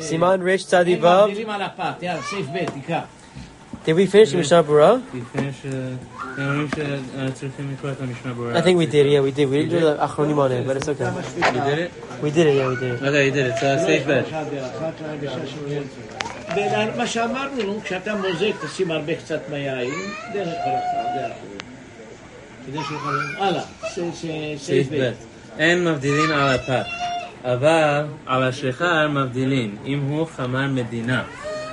סימן רצ"ו. מבדילים על הפת, יאללה, סעיף ב', תקרא. Did we finish Mishnah Berurah? את המשנה ברורה. I think we did, yeah, we did. We didn't do the Achronim on it, but it's okay. You did it? We did it, yeah, we did it. Okay, you did it. So סעיף ב'. מה שאמרנו, נו, כשאתה מוזג תשים הרבה קצת מהיין, דרך ברכה, דרך כדי שיוכל... הלאה, סעיף ב'. ב'. אין מבדילין על הפת, אבל על השיכר מבדילין, אם הוא חמר מדינה.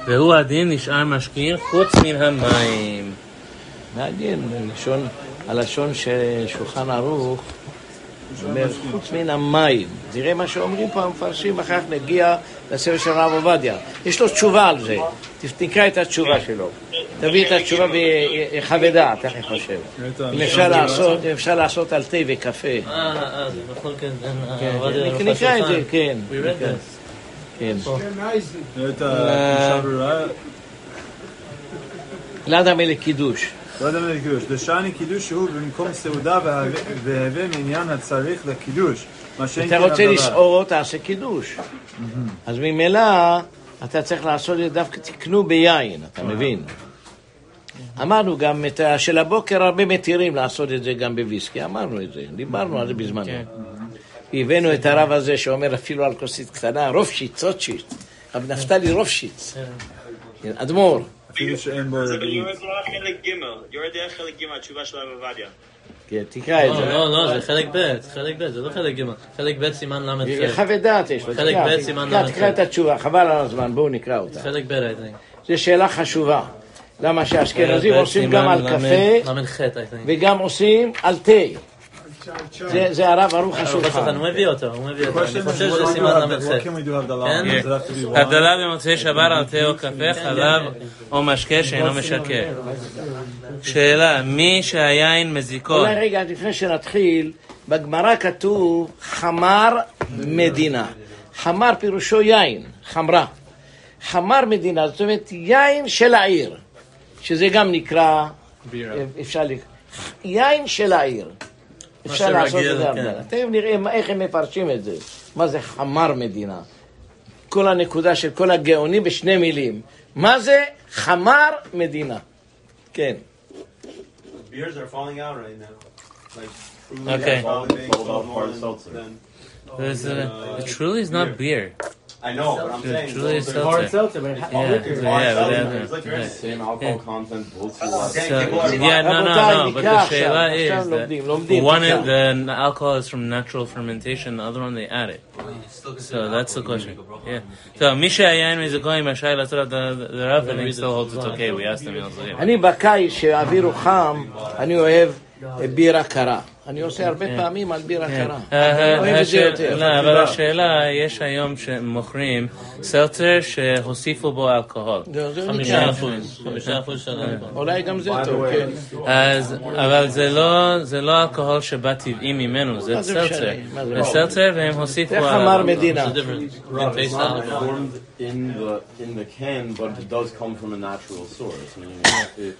והוא הדין נשאר משכין חוץ מן המים. מעניין, לשון, הלשון של שולחן ערוך, זאת אומרת, חוץ מן המים. תראה מה שאומרים פה המפרשים, אחר כך נגיע לספר של הרב עובדיה. יש לו תשובה על זה, תקרא את התשובה שלו. תביא את התשובה דעת, איך אני חושב. אם אפשר לעשות, אם אפשר לעשות על תה וקפה. אה, אה, זה בכל כן, כן, כן, נקרא את זה, כן. כן. ברורה, ליד המלך קידוש. לא יודע מה זה קידוש. דשני קידוש שהוא במקום סעודה והווה- מעניין הצריך לקידוש. אתה כן רוצה. לסעור, תעשה קידוש. אז ממילא אתה צריך לעשות את זה דווקא תקנו ביין, אתה מבין? אמרנו גם את ה- של הבוקר הרבה מתירים לעשות את זה גם בוויסקי, אמרנו את זה, דיברנו על זה בזמנו. הבאנו את הרב הזה שאומר אפילו על כוסית קטנה, רופשיץ, רוטשיץ, רב נפתלי רופשיץ, כן, אדמו"ר. אפילו שאין בו זה רביעית. ביורד תורה חלק ג', יורד דרך חלק ג', התשובה של הרב עובדיה. כן, תקרא את לא, זה. לא, לא, זה חלק ב', חלק ב', זה לא חלק ג', חלק ב' סימן ל"ח. חווה דעת יש לו, חלק ב', סימן ל"ח. תקרא את התשובה, חבל על הזמן, בואו נקרא אותה. חלק ב', I think. זו שאלה חשובה. למה שהאשכנזים עושים גם על ל"ח, קפה ל"ח, I think. וגם עושים על תה. זה- הרב ערוך הוא השולחן. מביא אותו, הוא מביא אותו. אני חושב שזה סימן ל"ח. הבדלה? כן? במוצאי שבת על תה או קפה, חלב או משקה שאינו משקר. שאלה, מי שהיין מזיקות, אולי רגע, לפני שנתחיל, בגמרא כתוב חמר מדינה. חמר פירושו יין, חמרה. חמר מדינה, זאת אומרת יין של העיר, שזה גם נקרא, אפשר לקרוא, יין של העיר. אפשר לעשות את זה כן. הבדלה. תכף נראה איך הם מפרשים את זה. מה זה חמר מדינה? כל הנקודה של כל הגאונים בשני מילים. מה זה חמר מדינה? כן. Beers are falling out right now. Like, Okay. falling, Sold out hard seltzer. then, This, it truly is not beer. I know, but I'm It saying. truly is those are- seltzer. seltzer, but Yeah, yeah, but It's like yeah, the same alcohol content, both Okay, So, people are yeah, no, no, רבותיי, no, but נקרא the עכשיו, sheila עכשיו is לומדים, that לומדים, one תקרא. is, the alcohol is from natural fermentation, the other one they add it. So that's the question. Yeah. So מי שהיין מזיקויים רשאי לעשות את הרב, and he still holds it's okay, we asked him, he also, yeah. אני בקיץ שהאוויר הוא חם, אני אוהב בירה קרה. אני עושה הרבה פעמים על בירה קרה. אני אוהב את זה השאל- יותר. לא, אבל השאלה, יש היום שמוכרים סלצר שהוסיפו בו אלכוהול. חמישה. אחוז, חמישה אחוז של אלכוהול. אולי גם זה טוב, כן. אבל זה לא, זה לא אלכוהול שבא טבעי ממנו, זה מה זה משנה? סלצר והם הוסיפו... חמר אלכוהול. מדינה.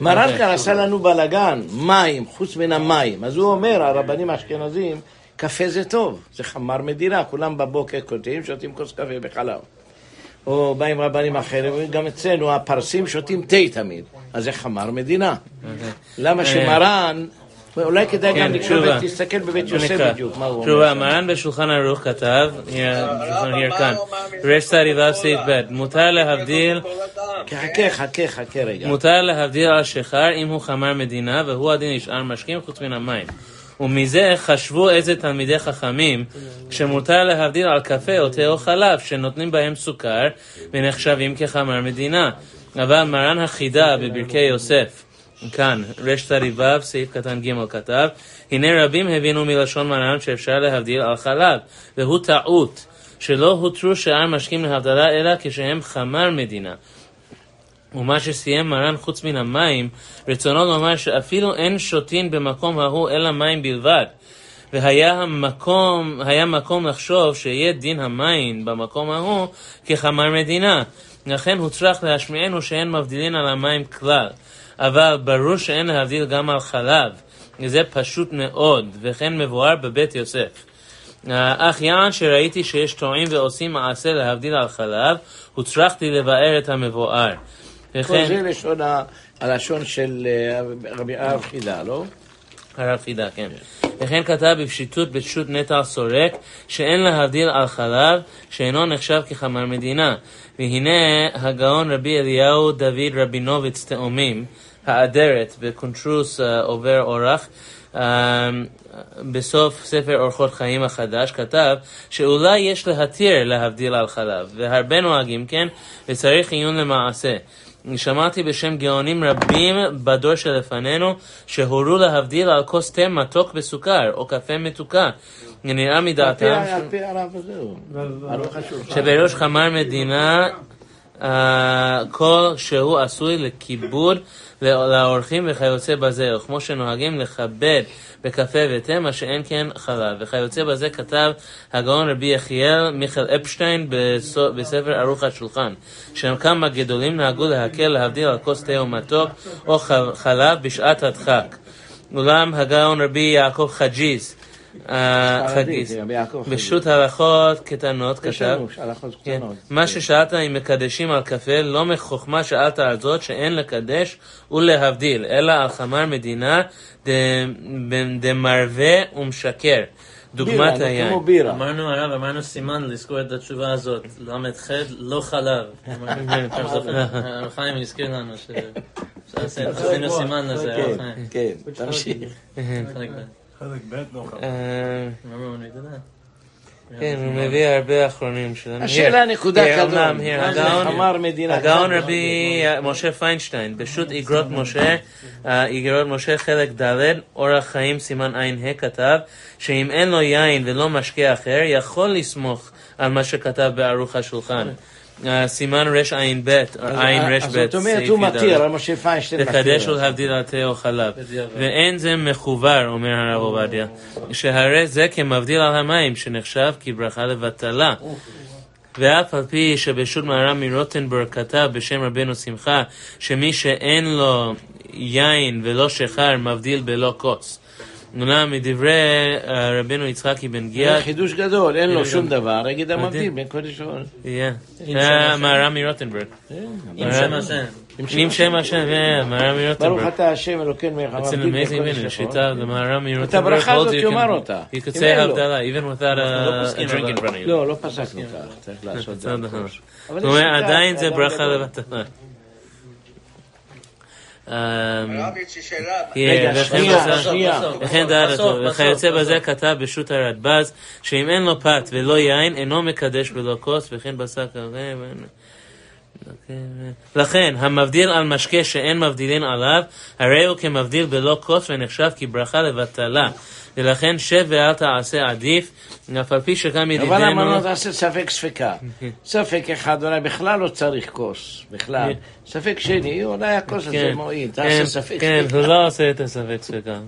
מרנקר עשה לנו בלאגן, מים, חוץ מן המים. אז הוא אומר, הרבנים האשכנזים, קפה זה טוב, זה חמר מדינה, כולם בבוקר כותבים, שותים כוס קפה בחלב. או באים רבנים אחרים, גם אצלנו הפרסים שותים תה תמיד, אז זה חמר מדינה. למה שמרן, אולי כדאי כן, גם לקרוא תשובה. ותסתכל בבית יוסף. בדיוק, מה הוא תשובה, אומר. מרן בשולחן ערוך כתב, here כאן, רש צ"ו סעיף ב', מותר להבדיל חכה, חכה, חכה רגע. מותר להבדיל על שיכר אם הוא חמר מדינה והוא הדין נשאר משקים חוץ מן המים. ומזה חשבו איזה תלמידי חכמים שמותר להבדיל על קפה או תה או חלב שנותנים בהם סוכר ונחשבים כחמר מדינה. אבל מרן החידה בברכי יוסף, כאן, רצ"ו, סעיף קטן ג' כתב, הנה רבים הבינו מלשון מרן שאפשר להבדיל על חלב, והוא טעות, שלא הותרו שאר משקים להבדלה אלא כשהם חמר מדינה. ומה שסיים מרן חוץ מן המים, רצונו לומר שאפילו אין שותין במקום ההוא אלא מים בלבד. והיה המקום, היה מקום לחשוב שיהיה דין המים במקום ההוא כחמר מדינה. לכן הוצרך להשמיענו שאין מבדילין על המים כלל. אבל ברור שאין להבדיל גם על חלב. וזה פשוט מאוד, וכן מבואר בבית יוסף. אך יען שראיתי שיש טועים ועושים מעשה להבדיל על חלב, הוצרכתי לבאר את המבואר. כל וכן, זה לשון הלשון של אה, רבי הרב חידה, לא? הרב חידה, כן. וכן כתב בפשיטות בתשות נטע סורק, שאין להבדיל על חלב, שאינו נחשב כחמר מדינה. והנה הגאון רבי אליהו דוד רבינוביץ תאומים, האדרת בקונטרוס אה, עובר אורח, אה, בסוף ספר אורחות חיים החדש, כתב שאולי יש להתיר להבדיל על חלב, והרבה נוהגים כן, וצריך עיון למעשה. שמעתי בשם גאונים רבים בדור שלפנינו שהורו להבדיל על כוס תה מתוק בסוכר או קפה מתוקה. נראה מדעתם על פי הרב זהו. חשוב. שבראש חמר מדינה כל שהוא עשוי לכיבוד לאורחים וכיוצא בזה, וכמו שנוהגים לכבד בקפה ותה, מה שאין כן חלב. וכיוצא בזה כתב הגאון רבי יחיאל מיכאל אפשטיין בספר ערוך השולחן, שכמה גדולים נהגו להקל להבדיל על כוס תה או מתוק או חלב בשעת הדחק. אולם הגאון רבי יעקב חג'יז, אה, חגיס. בשו"ת הלכות קטנות כתב, כן. מה ששאלת אם מקדשים על קפה, לא מחוכמה שאלת על זאת שאין לקדש ולהבדיל, אלא על חמר מדינה דמרווה ומשקר, דוגמת בירה, היין. כמו בירה. אמרנו הרב, אמרנו סימן לזכור את התשובה הזאת, ל"ח לא חלב. הרב חיים הזכיר לנו ש... שעשינו סימן לזה, הרב כן, חיים. כן, תמשיך. חלק ב'. ב' לא חלק. אה? כן, הוא מביא הרבה אחרונים שלנו. השאלה נקודה כזאת. הגאון- חמר מדינה? הגאון רבי משה פיינשטיין, פשוט איגרות משה, אה, איגרות משה חלק ד', אורח חיים סימן ע"ה כתב, שאם אין לו יין ולא משקה אחר, יכול לסמוך על מה שכתב בערוך השולחן. סימן רע"ב, או אז- ע"רב, אז זאת אומרת, סעיף הוא י"ד. מתיר, הרב משה פיינשטיין מתיר. לחדש ולהבדיל על תה או חלב. ואין זה מחובר, אומר הרב עובדיה, שהרי זה כמבדיל על המים, שנחשב כברכה לבטלה. ואף על פי שבשו"ת מהר"ם מרוטנברג כתב בשם רבנו שמחה, שמי שאין לו יין ולא שיכר מבדיל בלא כוס. אולם מדברי אה, רבנו יצחקי בן זה גיאת, חידוש גדול, אין לו כן, שום דבר, יגיד המבדיל. בין קודש ועול. יהיה. אה, מהר"ם מרוטנברג. עם שם השם. עם שם השם, אה, מהר"ם ברוך. אתה השם אלוקינו מלך It's an המבדיל בין amazing קודש minute. ועול. שיטה למהר"ם את הברכה הזאת יאמר אותה. You could אם say אין לו. הבדלה, even without a, a drink in front of you. לא, לא פסקנו כך, צריך לעשות את זה. אבל עדיין זה ברכה. לבטלה. אמ, הרב, יש לי שאלה. רגע, וכן בזה- שנייה. וכן דעת אותו, וכיוצא. בזה כתב בשו"ת הרדב"ז, שאם אין לו פת ולא יין, אינו מקדש בלא כוס, וכן בשק הרבה. לכן, המבדיל על משקה שאין מבדילין עליו, הרי הוא כמבדיל בלא כוס ונחשב כברכה לבטלה. ולכן שב ואל תעשה עדיף, אף על פי שגם אבל ידידנו... אמרנו תעשה ספק ספקה. ספק אחד אולי בכלל לא צריך כוס, בכלל. ספק שני, אולי הכוס הזה כן, מועיל, כן, תעשה ספק כן, ספיקה. הוא לא עושה את הספק ספקה.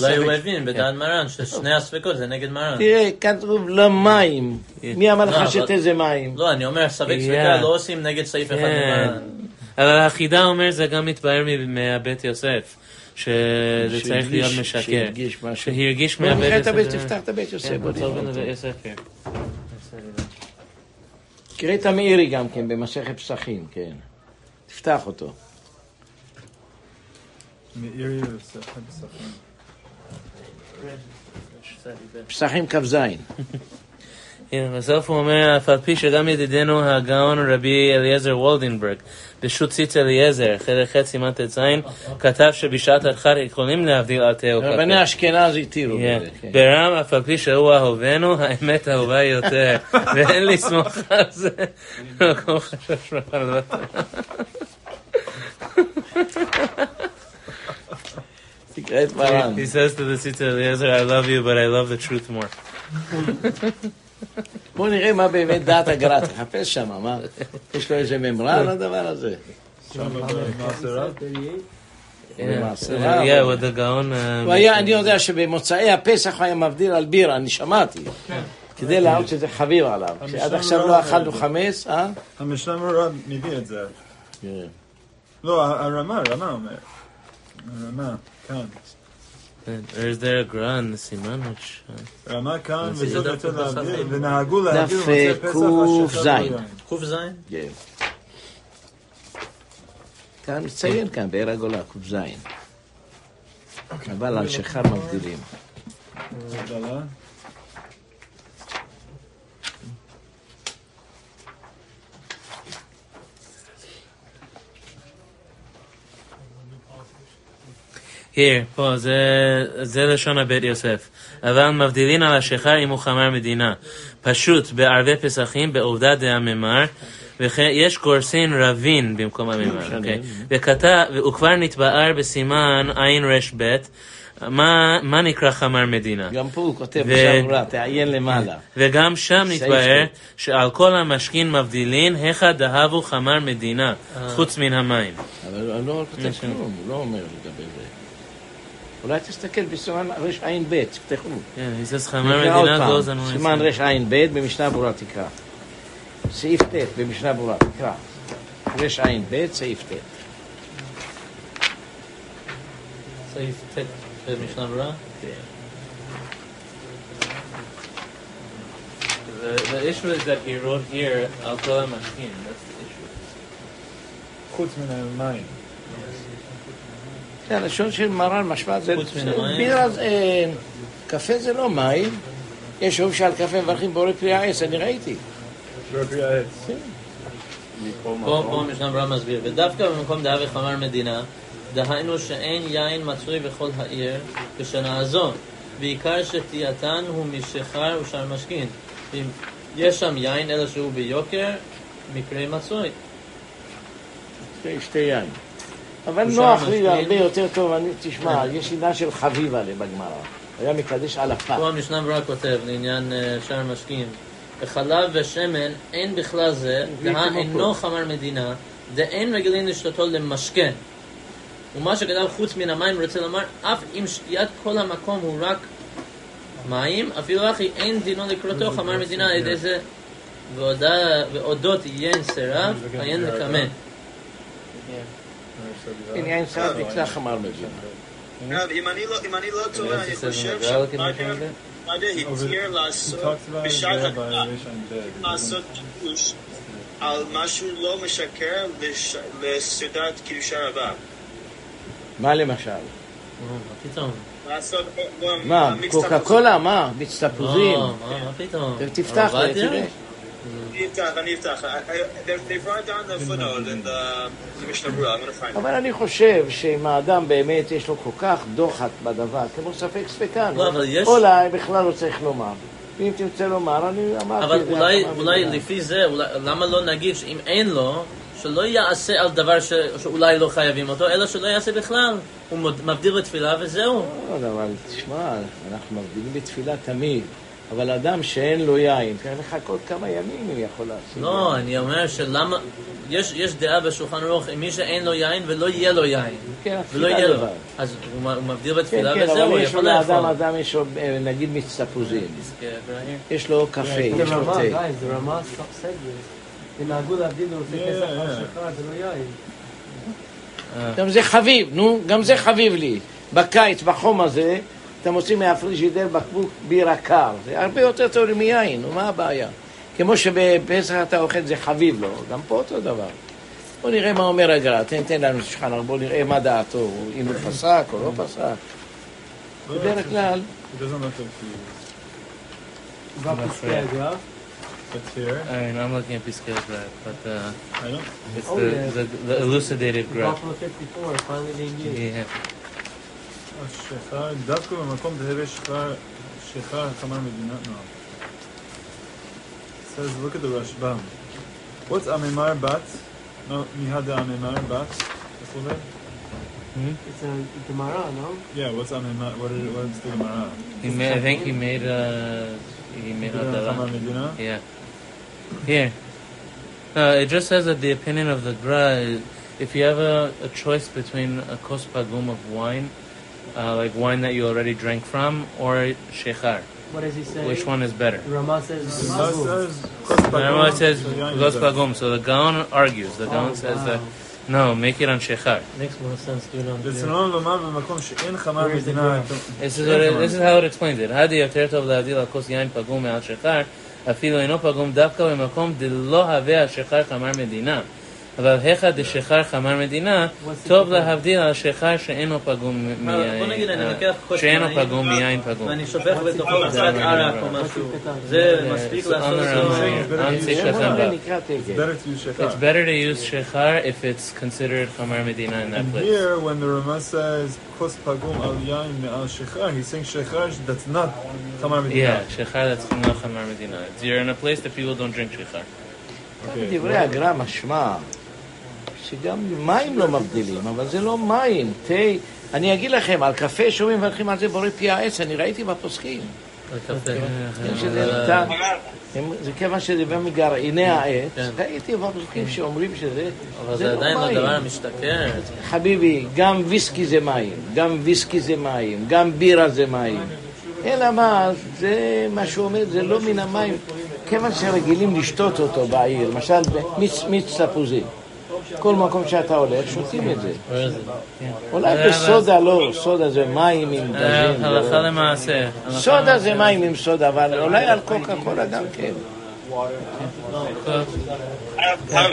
אולי הוא. הבין בדעת מרן ששני הספקות זה נגד מרן. תראה, כתוב למים. מי אמר לא, לך אבל- שתה זה מים? לא, אני אומר ספק. ספיקה לא עושים נגד סעיף אחד כן. ממרן. אבל החידה אומר זה גם מתבהר מהבית יוסף, שזה צריך להיות משקר. שהדגיש משהו. שהרגיש מהבית יוסף. הבית, זה- תפתח את הבית יוסף. כן, כן. תראה את המאירי גם כן, במסכת פסחים, כן. תפתח אותו. מאירי בסחר. פסחים כ"ז. בסוף הוא אומר, אף על פי שגם ידידנו הגאון רבי אליעזר וולדנברג, בשו"ת ציץ אליעזר, חלק ח' סימן ט"ז, כתב שבשעת הדחת יכולים להבדיל על תה או קפה. רבני אשכנז התירו כן. ברם, אף על פי שהוא אהובנו, האמת אהובה יותר, ואין לסמוך על זה. מרן. He says to the Tzitz Eliezer, I love you, but I love the truth more. בוא נראה מה באמת דעת הגר"א, תחפש שם, מה? יש לו איזה ממרה על הדבר הזה? uh, הוא היה, אני יודע שבמוצאי הפסח הוא היה מבדיל על בירה, אני שמעתי. כדי להראות שזה חביב עליו. שעד עכשיו לא אכלנו חמץ, אה? המשנה מורה מביא את זה. לא, ה- הרמה, הרמה אומר. הרמה, כאן. Is there a gra in the siman? Which, uh, רמה כאן, וזאת להבדיל, חיים. ונהגו דף, במוצאי אה, פסח ק"ז. השחר ביין. ק"ז? כן. כאן מציין כאן, באר הגולה, ק"ז. אבל על שחר מבדילים. Here, פה, זה, זה לשון הבית יוסף. אבל מבדילין על השחר אם הוא חמר מדינה. פשוט בערבי פסחים בעובדה דהממר, ויש גורסין רבין במקום הממר, אוקיי? וכתב, הוא כבר נתבאר בסימן ערב, מה, מה נקרא חמר מדינה? גם פה הוא כותב ו- בשבורה, תעיין למעלה. וגם שם ט'. שעל כל המשכין מבדילין, היכא דהבו חמר מדינה, חוץ מן המים. אבל הוא לא כותב. כלום, הוא לא אומר לגבי זה. אולי תסתכל בסימן רע"ב, תפתחו. כן, נקרא עוד מדינה goes on סימן רע"ב במשנה ברורה תקרא. סעיף ט' במשנה ברורה, תקרא. רע"ב, סעיף ט'. סעיף ט' במשנה ברורה? The, the issue is that he wrote here al kol mashkin. That's the issue. חוץ מן המים. זה הלשון של מרן משמע זה... חוץ מן זה-? בירה. אה, קפה זה לא מים. יש אומרים שעל קפה מברכים בורא פרי העץ, אני ראיתי. בפרי העץ. פה, פה המשנה ברורה מסביר, ודווקא במקום דעה וחמר מדינה, דהיינו שאין יין מצוי בכל העיר בשנה הזו, ועיקר שתייתן הוא משחר ושאר משכין. אם יש שם יין אלא שהוא ביוקר, מקרה מצוי. שתי יין. אבל נוח לי. הרבה יותר טוב, אני, תשמע, יש עניין של חביבה בגמרא. היה מקדש על הפת. פה המשנה ברורה כותב לעניין אה, שאר משכין, בחלב ושמן אין בכלל זה, בלי דהה אינו חמר מדינה, דאין רגילים לשתותו למשכן. ומה שכתב חוץ מן המים רוצה לומר, אף אם שתיית כל המקום הוא רק מים, אפילו אחי אין דינו לקרותו חמר מדינה על ידי זה, ואודות יין סירב, עיין לקמא. רב, אם אני לא- אם אני לא טועה, אני חושב שמאדר מאדר התיר לעשות בשעת by רע"ב. לעשות קידוש על משהו לא משקר לש- לסעודת קידושי רבה. מה למשל? אה, מה. לא, קוקה. קולה? מה? מיץ תפוזים? לא, מה מה פתאום? תפתח? תראה. It. אבל אני חושב שאם האדם באמת יש לו כל כך דוחק בדבר, כמו ספק ספקן, לא, אולי בכלל לא צריך לומר. ואם תרצה לומר, אני אמרתי אבל אולי. לפי זה, למה לא נגיד שאם אין לו, שלא יעשה על דבר ש, שאולי לא חייבים אותו, אלא שלא יעשה בכלל. הוא מבדיל בתפילה וזהו. לא, אבל תשמע, אנחנו מבדילים בתפילה תמיד, אבל אדם שאין לו יין, צריך לחכות כמה ימים הוא יכול לעשות. לא, אני אומר שלמה, יש, יש דעה בשולחן ערוך, עם מי שאין לו יין ולא יהיה לו יין. כן, ולא יהיה לו. לבד. אז הוא, הוא מבדיל כן, בתפילה כן, וזהו, הוא אבל יש יכול לאכול. אדם יש לו אה, נגיד מיץ תפוזים, כן, right יש לו קפה, זה יש לו רמה, תה. guys, זה רמה סגל. ונהגו להבדיל בנושא Yeah, פסח yeah. על שחר, זה לא יין. גם זה חביב, נו, גם זה חביב לי. בקיץ, בחום הזה, אתה מוציא מהפריג'ידר בקבוק בירה קר. זה הרבה יותר טוב מיין, מה הבעיה? כמו שבפסח אתה אוכל זה חביב לו, גם פה אותו דבר. בוא נראה מה אומר הגר"א, תן, תן לנו שולחן בוא נראה מה דעתו, אם הוא פסק או לא פסק. בדרך כלל. Alright, I'm looking at Graph, but uh, it's Oh, the, yeah. the, the elucidated graph. Buffalo 54, finally being used. Yeah. השחר, דווקא במקום דהווה שחר, שחר חמר מדינה, no. says, look at the Rashbam. What's Amemar bat? No, Mihada Amemar bat? That's what it- It's a Gemara, no? Yeah, what's Amemar? What is, what is the Gemara? He made, I think he made uh, he made Medina Chama Hadara. Medina? Yeah. Here. Uh, it just says that the opinion of the Gra is if you have a, a choice between a kos pagum of wine, uh, like wine that you already drank from, or shechar, What does he say? which one is better? Rama says That Magu. says, Kos Remember it Pagom, says so Yain kos is better. pagum, so the Gaon argues. The Gaon Oh, says wow. that No, make it on shechar. Makes more sense to do it on beer. רצוננו לומר במקום שאין חמר מדינה... This is, what it, this is how it explains it. הדי יותר טוב להבדיל על כוס יין פגום מעל שכר, אפילו אינו פגום דווקא במקום דלא הווה השכר חמר מדינה. אבל היכא דשכר חמר מדינה, טוב להבדיל על שכר שאינו פגום בוא נגיד, אני מיין, לוקח כוס שאינו פגום מיין פגום. ואני שופך בתוכו קצת ערק או משהו. זה מספיק לעשות את זה. אנציק זה קטן. נקרא תקן. better to use It's better to use shechar if it's considered chamar medina in that And place. here, when the Rama says kos pagum al yain me'al shechar, he's saying shechar that's not chamar medina. Yeah, shechar that's not medina. It's- You're in a place that people don't drink shechar. בדברי הגר"א משמע שגם מים לא מבדילים, אבל זה לא מים, תה. אני אגיד לכם, על קפה שומעים מברכים על זה בורא פי העץ, אני ראיתי בפוסקים. הקפה. שזה אבל- ניתן, הם- זה כיוון שזה בא מגרעיני העץ, כן. ראיתי בפוסקים שאומרים שזה אבל זה לא עדיין לא מים. דבר המשתכר. חביבי, גם ויסקי זה מים, גם ויסקי זה מים, גם בירה זה מים. אלא מה, זה מה שהוא אומר, זה לא מן המים. כיוון שרגילים לשתות אותו בעיר, למשל מיץ תפוזים. כל מקום שאתה הולך, שותים את זה. It? אולי אבל- בסודה לא, סודה זה מים עם אה, דז'ין. הלכה לא. למעשה. סודה. זה מים עם סודה, אבל אולי על קוקה קולה גם כן.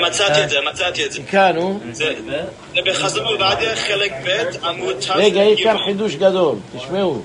מצאתי את זה, מצאתי את זה. כאן, נו. זה בחזון עובדיה חלק ב' עמוד ת' רגע, י"ג. יש כאן חידוש גדול, תשמעו.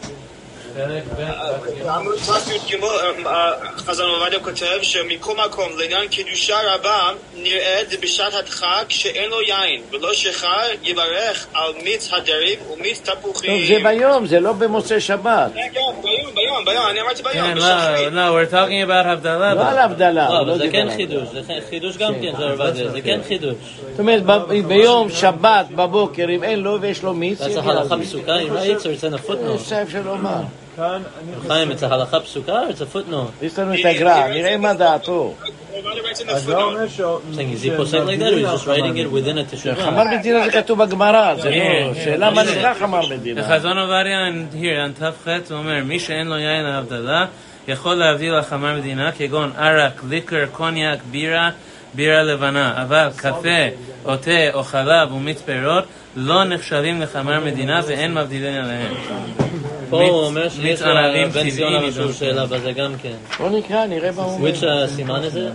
עמוד ת' י"ג, אה, חזון עובדיה כותב שמכל מקום לעניין קידושה רבה נראה בשעת הדחק שאין לו יין ולא שחר יברך על מיץ הדריב ומיץ טוב, תפוחים. זה ביום, זה לא במוצאי שבת. כן, כן, ביום, ביום, ביום, אני אמרתי ביום, כן, בשחרית. לא, לא, we're talking about הבדלה. לא על הבדלה. לא, אבל לא זה כן חידוש. זה כן- חידוש גם כן הרב עובדיה. זה כן חידוש. זאת אומרת, ביום שבת בבוקר, אם אין לו ויש לו מיץ, על זה. פסוקה it's in a footnote? אפשר אפשר לומר. כאן אני חיים, it's a halacha פסוקה or it's a footnote? יש לנו את הגר"א, נראה מה דעתו. עובדיה בעצם אז זה בפוטנוט. אומר ש... Saying, is he posek like that or he's just writing it within a teshuvah? חמר מדינה זה כתוב בגמרא, זה כן, לא... כן. שאלה מה הנה. נקרא חמר מדינה. בחזון עובדיה, in- here, on ת"ח, הוא אומר, מי שאין לו יין להבדלה, יכול להבדיל על חמר מדינה, כגון ערק, ליקר, קוניאק, בירה, בירה לבנה, אבל קפה, או תה, או חלב ומיץ פירות, לא נחשבים לחמר מדינה ואין מבדילים עליהם. פה הוא אומר שיש מיץ ענבים לבן טבעי ציון מדון. משהו שאלה בזה גם כן. בוא נקרא, נראה מה הוא אומר. which uh, סימן is it?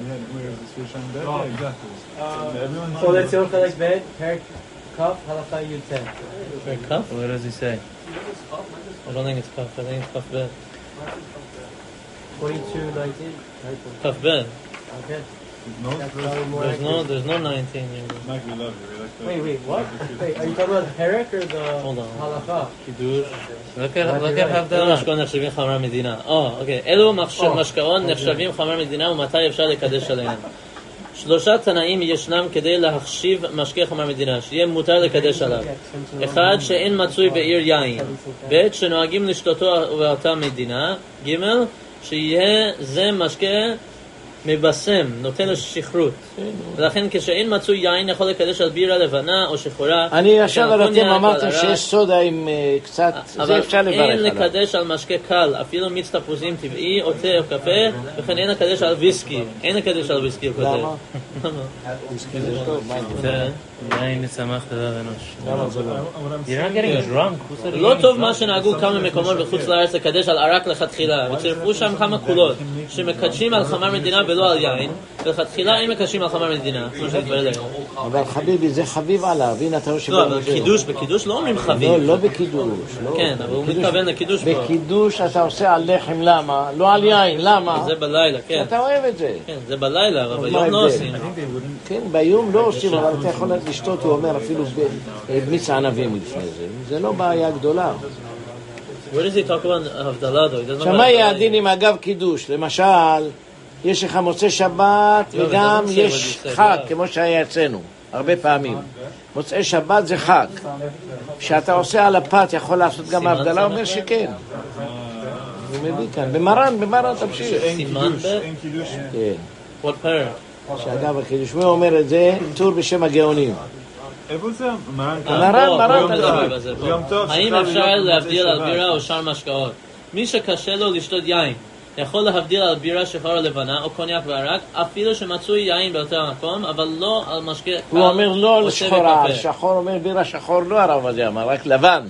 או לציון חלק ב', פרק כ', הלכה י"ט. For cup? What does he say? I don't think it's cup. I think it's cup bed. 4219. Cup bed. Okay. That's No, probably more There's no, accurate. there's no 19 here. Mike, we love you. We like that. Wait, wait, what? Wait, are you talking about Perek or the Hold on. halacha? קידוש. Look at, look at אלו הבדלה. משקאות נחשבים חמר מדינה. או, אוקיי. אלו מחש- משקאות נחשבים חמר מדינה ומתי אפשר לקדש עליהם. שלושה תנאים ישנם כדי להחשיב משקה חמר מדינה, שיהיה מותר לקדש עליו. אחד, שאין מצוי בעיר יין. ב', שנוהגים לשתותו באותה מדינה. ג', שיהיה זה משקה מבשם, נותן לו שכרות. ולכן כשאין מצוי יין יכול לקדש על בירה לבנה או שחורה. אני עכשיו, אבל אתם אמרתם על שיש. סודה עם אה, קצת, זה אבל אפשר לברך אין עליו. לקדש על משקה קל, אפילו מיץ תפוזים טבעי או תה או קפה, וכן אין לקדש על ויסקי. אין לקדש על ויסקי, הוא כותב. למה? טוב, מה יין נצמח דבר אנוש. לא? You're not getting drunk. Who said you're לא טוב drunk? מה שנהגו כמה מקומות בחוץ לארץ לקדש על ערק לכתחילה, וצירפו שם כמה קולות, שמקדשים על חמר מדינה ולא על יין, ולכתחילה אין מקדשים על חמר מדינה, כמו שהתברר להם. אבל חביבי, זה חביב עליו, הנה אתה רואה לא, אבל. קידוש, בקידוש לא אומרים לא, חביב. לא בקידוש. לא. כן, אבל הוא בקידוש- מתכוון לקידוש פה. בקידוש אתה עושה על לחם, למה? לא על יין, למה? זה בלילה, כן. אתה אוהב את זה. כן, זה בלילה, אבל ביום לא? עושים. כן, ביום לא עושים, אבל אתה יכול לשתות, הוא אומר, אפילו במיץ ענבים לפני זה. זה לא בעיה גדולה. יהיה הבדלה. הדין עם אגב קידוש? למשל, יש לך מוצאי שבת לא, וגם לא יש חג, כמו שהיה אצלנו, הרבה פעמים. מוצאי שבת זה חג. כשאתה עושה על הפת יכול לעשות גם הבדלה, אומר לב? שכן. הוא מביא כאן, במרן, במרן תמשיך. אין סימן קידוש, ב'? אין קידוש. כן? שאגב הקידוש, מי אומר את זה? טור בשם הגאונים. איפה זה? מרן אה, מרן, מרן, טוב, האם אפשר להבדיל על. בירה או שאר משקאות? מי שקשה לו לשתות יין, יכול להבדיל על בירה שחורה לבנה או קוניאק וערק, אפילו שמצוי יין באותו המקום, אבל לא על משקה הוא קל אומר לא או שחורה. שחור אומר בירה שחור לא הרב עובדיה אמר, רק לבן.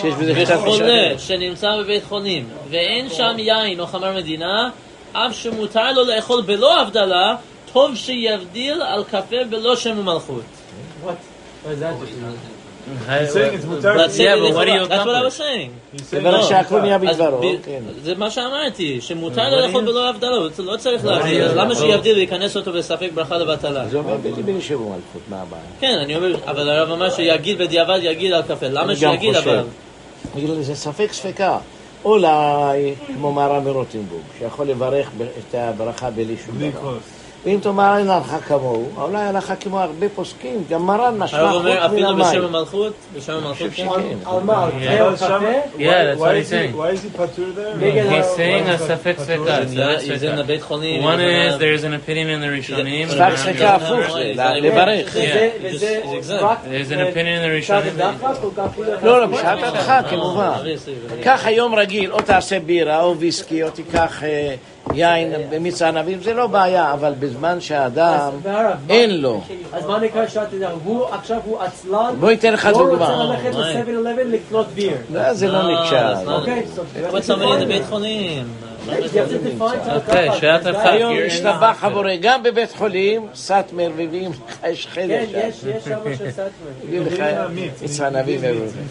שיש בזה קצת וחולה. שנמצא בבית חולים ואין שם יין או חמר מדינה, אף שמותר לו לאכול בלא הבדלה, טוב שיבדיל על קפה בלא שם ומלכות. What? What? He's saying it's mutar. That's Yeah, it, but what do you That's what I was accomplish? saying. He's זה מה שאמרתי, שמותר you- בלא הבדלה, לא צריך להבדיל, אז למה שיבדיל ויכנס אותו בספק ברכה לבטלה? זה אומר בלי בלי שבו מלכות, מה הבעיה? כן, אני אומר, אבל הרב אמר שיגיד בדיעבד, יגיד על קפה, למה שיגיד. אבל? זה ספק ספקה. אולי כמו מרן מרוטנבורג, שיכול לברך את הברכה בלי שום דבר. ואם תאמר אין הלכה כמוהו, אולי הלכה כמו הרבה פוסקים, גם מרן משמע חוץ מן אפילו בשם המים. המלכות, בשם המלכות, כן. כן. על מה? על Yeah. שם- that's what he's he- saying. Why is he patur there? Big He's Uh, saying a Yeah, not he's in the בית חולים. One is there's an opinion in the Rishonim. ספק ספקה הפוך, זה. לברך. There's an opinion in the אפילו- לא, לא, בשעת הדחק כמובן. קח היום רגיל, או תעשה בירה או ויסקי, או תיקח אה, יין במיץ ענבים, זה לא בעיה, אבל בזמן שהאדם אין לו. אז מה נקרא שעת הדחק? הוא עכשיו הוא עצלן, בוא ניתן לך לא רוצה דוגמה. ללכת מה? ל-7-11 לקנות ביר. לא, זה לא נקשר. that's not- אוקיי, the define בית. חולים. אוקיי. היום השתבח הבורא, גם בבית חולים, סאטמר מביאים לך, יש חדר כן, שם. יש, יש שם של סאטמר. מביאים לך מיץ. ענבים,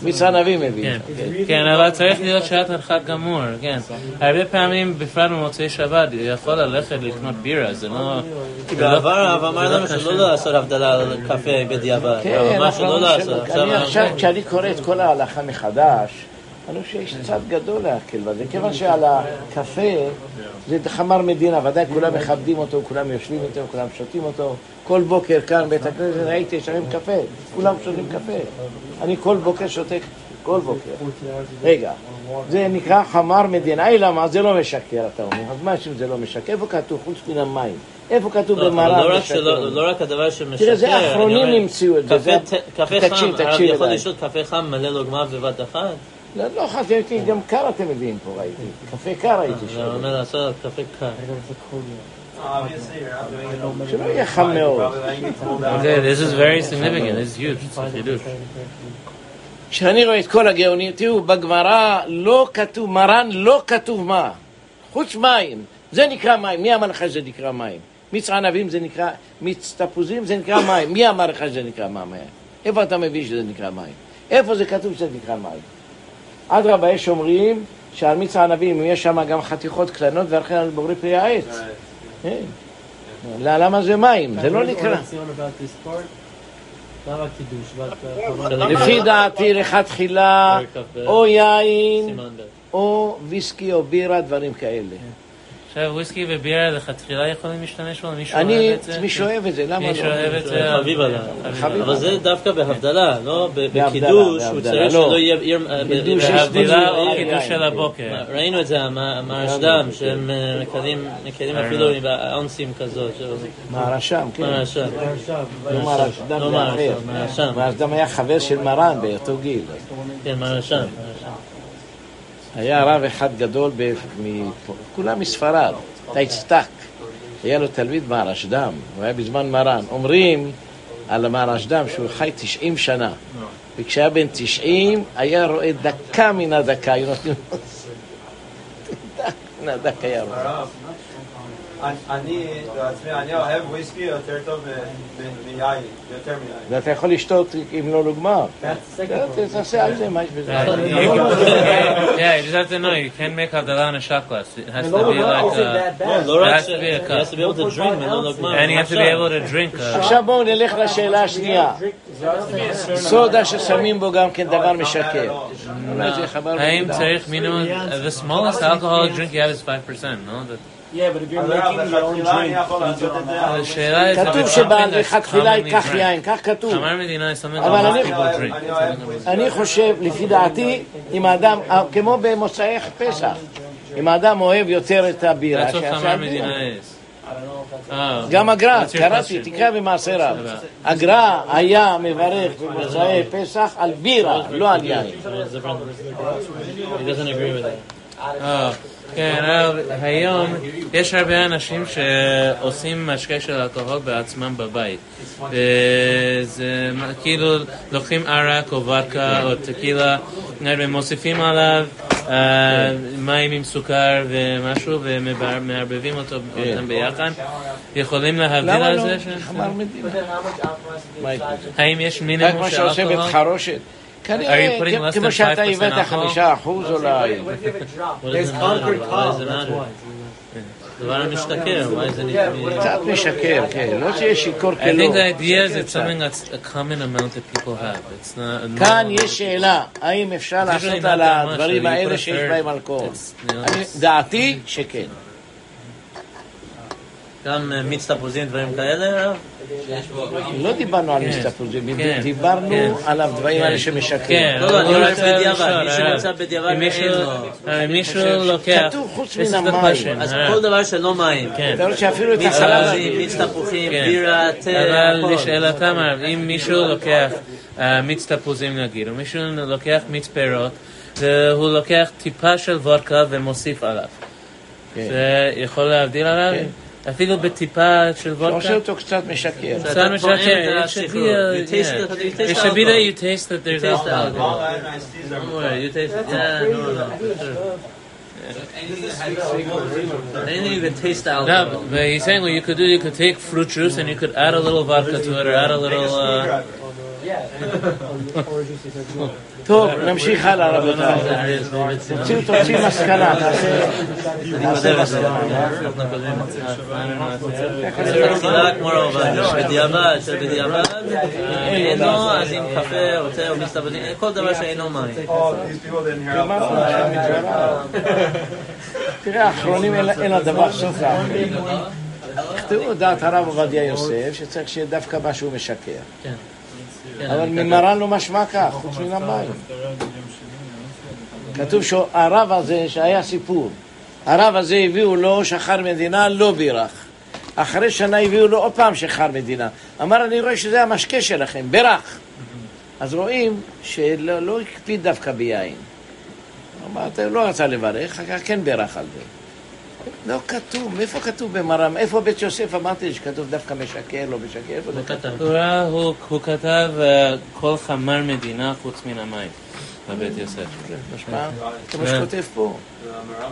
מיץ ענבים מביאים. כן, כן, אבל צריך להיות שעת הדחק גמור, כן. הרבה פעמים, בפרט במוצאי שבת, יכול ללכת לקנות בירה, זה לא... כי בעבר הרב אמר לנו שלא לעשות הבדלה על קפה בדיעבד. כן, שלא לא לעשות. אני עכשיו עכשיו, כשאני קורא את כל ההלכה מחדש, אני חושב שיש צד גדול להקל בזה, כיוון שעל הקפה זה חמר מדינה, ודאי כולם מכבדים אותו, כולם יושבים איתו, כולם שותים אותו. כל בוקר כאן בית הכנסת ראיתי, להם קפה, כולם שותים קפה. אני כל בוקר שותה, כל בוקר. רגע, זה נקרא חמר מדינה, אי למה? זה לא משקר, אתה אומר. אז מה אם זה לא משקר? איפה כתוב חוץ מן המים? איפה כתוב לא, במרן לא משקר? לא רק הדבר שמשקר. תראה, זה האחרונים המציאו את זה, קפה חם, הרב יכול. לשתות קפה חם מלא לוגמה בבת אחת? לא, לא חשבתי, גם קר אתם מביאים פה, ראיתי. קפה קר זה שם. אומר לעשות קפה קר. שלא יהיה חם מאוד. This is very significant, this is huge. כשאני רואה את כל הגאונים, תראו, בגמרא לא כתוב, מרן לא כתוב מה. חוץ מים. זה נקרא מים. מי אמר לך שזה נקרא מים? מיץ ענבים זה נקרא, מיץ תפוזים זה נקרא מים. מי אמר לך שזה נקרא מים? איפה אתה מבין שזה נקרא מים? איפה זה כתוב שזה נקרא מים? אדרבה, יש אומרים שעל מיץ הענבים יש שם גם חתיכות קטנות ולכן על בוגרי פרי העץ. כן. לא, למה זה מים? זה לא נקרא. ואת- לפי דעתי לכתחילה או יין. או ויסקי או בירה, דברים כאלה. עכשיו וויסקי ובירה לכתחילה יכולים להשתמש בו? מישהו אני, אוהב את זה? מי שאוהב את זה, למה מי לא? שאוהב את זה זה? חביב עליו. אבל זה דווקא בהבדלה, לא? ב- בהבדלה, בקידוש, הוא בהבדלה, צריך לא. שלא יהיה עיר... אה, ב- קידוש ב- יש בהבדילה או קידוש של כן. הבוקר. ראינו את זה, המרשדם, שהם אה, מקלים- מקלים אפילו עם האונסים כזאת. מהרשם, כן. מהרשם. לא לא. מהרשם, מהרשם. מהרשדם היה חבר של מרן באותו גיל. כן, מהרשם. היה רב אחד גדול, כולם מספרד, טייצטק. היה לו תלמיד מהרשדם, הוא היה בזמן מרן. אומרים על המהרשדם שהוא חי 90 שנה. וכשהיה בן 90, היה רואה דקה מן הדקה, היו נותנים לו... היה רואה. אני- לעצמי, אני אוהב וויסקי יותר טוב מיין, יותר מיין. ואתה יכול לשתות אם לא second one. תעשה על זה, מה יש בזה? Yeah, you just have to know, you can't make הבדלה on a shot glass. It has to לא, be לא, like it לא? לא has to be a cup. And you have to be able to drink עכשיו בואו נלך לשאלה השנייה. סודה ששמים בו גם כן דבר משקר. אולי זה חבל האם במידה. צריך מינימום, the smallest alcoholic drink you have is 5%, no? That- Yeah, but if you're אז הרב, making your own לכתחילה אני drink, יכול לעשות את זה, אבל- השאלה היא... כתוב שבלכתחילה ייקח יין, כך כתוב. חמר מדינה is something אבל that אני- most people drink. אני אוהב וויסקי. אני חושב, לפי דעתי, אם האדם, כמו במוצאי פסח, אם האדם אוהב יותר את הבירה, That's what שיעשה חמר על בירה. Oh, גם הגר"א, That's your קראתי. תקרא במעשה רב. הגר"א היה מברך במוצאי פסח על בירה, לא על יין. כן, הרב, היום יש הרבה אנשים שעושים משקה של אלכוהול בעצמם בבית. וזה כאילו לוקחים ערק או ודקה או טקילה ומוסיפים עליו אה, מים עם סוכר ומשהו ומערבבים אותו אותם ביחד. יכולים להבדיל למה על לא? זה? ש- חמר מדינה. מה יקרה? האם יש רק מינימום מה של אלכוהול? כנראה, כמו שאתה 5% הבאת? חמישה אחוז אולי. דבר why is it קצת משקר, כן. לא שיהיה שיכור I כלא. think the idea is משקר it's קצת. something that's a common amount that people have. It's not... כאן יש שאלה, האם אפשר לעשות על הדברים האלה שיש. בהם אלכוהול? דעתי שכן. גם אה, מיץ תפוזים, דברים כאלה, הרב? לא דיברנו על כן, מסתפוזים, כן, דיברנו כן. על הדברים האלה שמשקרים. כן, לא, לא, אני אומר רוצה בדיעבד, לשאול, מי. שנמצא בדיעבד מישהו-. אה, לוקח... כתוב חוץ מן המים. אז. כל דבר שלא מים. כן. אתה רואה שאפילו את מיץ החלב... תפוזים, מיץ תפוחים. בירה, תה, אבל הכל. לשאלתם, הרב, אם מישהו לוקח אה, מיץ תפוזים נגיד, או מישהו לוקח מיץ פירות, והוא לוקח טיפה של וודקה ומוסיף עליו. זה יכול להבדיל עליו? כן. אפילו בטיפה של אתה עושה וודקה? אותו קצת משקר. קצת אתה משקר. טועם את It should be השחרור. a- You taste yeah. it, you taste It the should be that alcohol. you taste that there's taste the alcohol. alcohol. All ionized teas are Don't worry, you taste it. Yeah, no, no. for sure. Anything you can taste the No, alcohol. but he's saying what you could do, you could take fruit juice and you could add a little vodka to it or add a little... Uh, טוב, נמשיך הלאה רבותיי. תוציאו, תוציא מסקנה. תראה, האחרונים אין- לדבר סוף. תכתבו דעת הרב עובדיה יוסף, שצריך שיהיה דווקא משהו משקר. כן, אבל ממרן לא משמע כך, חוץ מן המים. כתוב שהרב הזה, שהיה סיפור, הרב הזה הביאו לו שחר מדינה, לא בירך. אחרי שנה הביאו לו עוד פעם שחר מדינה. אמר, אני רואה שזה המשקה שלכם, בירך. אז רואים שלא לא הקפיד דווקא ביין. אמר, אתה לא רצה לברך, אחר כך כן בירך על זה. לא כתוב, מאיפה כתוב במרם? איפה בית יוסף אמרתי שכתוב דווקא משקר, לא משקר? איפה זה כתוב? כתב. הוא ראה, הוא, הוא כתב uh, כל חמר מדינה חוץ מן המים בבית יוסף. משמע, כמו שכותב פה.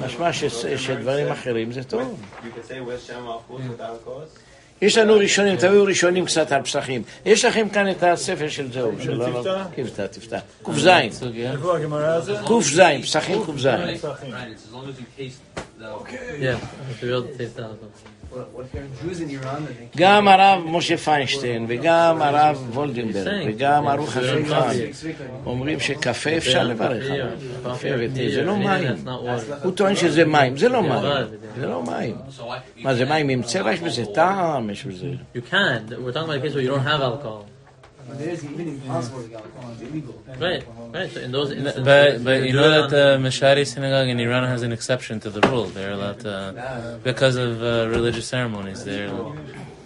משמע ש- שדברים אחרים זה טוב. יש לנו ראשונים, תביאו ראשונים קצת על פסחים. יש לכם כאן את הספר של זהו, של. תפתח? תפתח, תפתח. ק"ז? ק"ז, פסחים ק"ז. גם הרב משה פיינשטיין, וגם הרב וולדנברג, וגם ערוך השולחן, אומרים שקפה אפשר לברך עליו. קפה ותה, זה לא מים. הוא טוען שזה מים, זה לא מים. זה לא מים. מה, זה מים עם צבע? יש בזה טעם, יש בזה... You can. We're talking about a case where you don't have alcohol. Right, right. So in those instances, But, but you know do it that the Mashari synagogue in Iran has an exception to the rule. They're allowed to, because of uh, religious ceremonies. They're,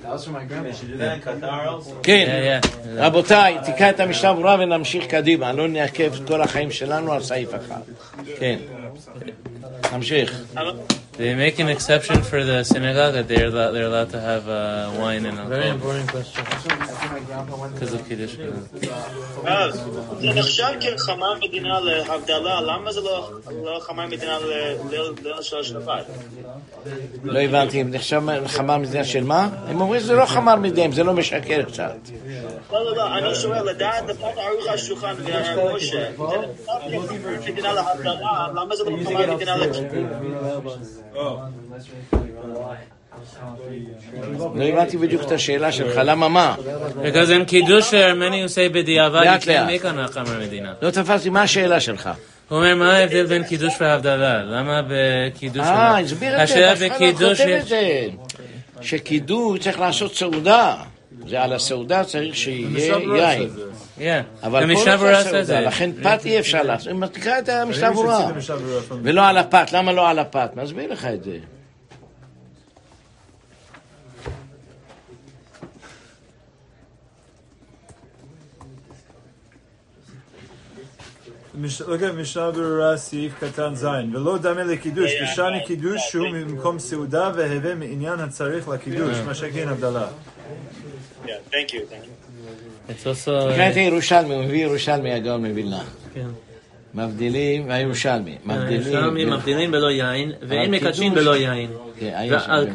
They should do that in Qatar also. כן, yeah, yeah. רבותיי, תקרא את המשנה ברורה ונמשיך קדימה, לא נעכב את כל החיים שלנו על סעיף אחד. כן, נמשיך. They make an exception for the synagogue that they're allowed, they're allowed to have uh, wine and Very alcohol important question. because of Kiddush. אז זה נחשב כחמר מדינה להבדלה, למה זה לא לא חמר מדינה לליל של השבת? לא הבנתי, אם נחשב חמר מדינה של מה? הם אומרים שזה לא חמר מדינה, זה לא משקר קצת. לא, לא, לא, אני שואל, לדעת לפחות ערוך השולחן והרב משה, זה נחשב כחמר מדינה להבדלה, למה זה לא חמר מדינה לכיבוש? לא הבנתי בדיוק את השאלה שלך, למה מה? Because in Kiddush there are many who say בדיעבד you לאט, can't לאט. make on החמר מדינה. לא תפסתי, מה השאלה שלך? הוא אומר, מה ההבדל בין קידוש והבדלה? למה בקידוש... אה, הסביר את זה, השאלה בקידוש זה. שקידוש צריך לעשות סעודה. זה על הסעודה צריך שיהיה יין. Yeah. אבל פה במשנה לא סעודה, זה. לכן פת אי אפשר לעשות. אם תקרא את פעם. ולא על הפת, למה לא על הפת? מסביר לך את זה. look at משנה ברורה סעיף קטן ז' ולא דמה לקידוש ושני קידוש שהוא ממקום סעודה והווה מעניין הצריך לקידוש מה שכן הבדלה. Yeah, thank you, thank you. It's also... תקרא את הירושלמי, הוא מביא ירושלמי הגאון מווילנה. כן. מבדילים, והירושלמי, מבדילים. הירושלמים מבדילים בלא יין, ואין מקדשים. בלא יין. כן, על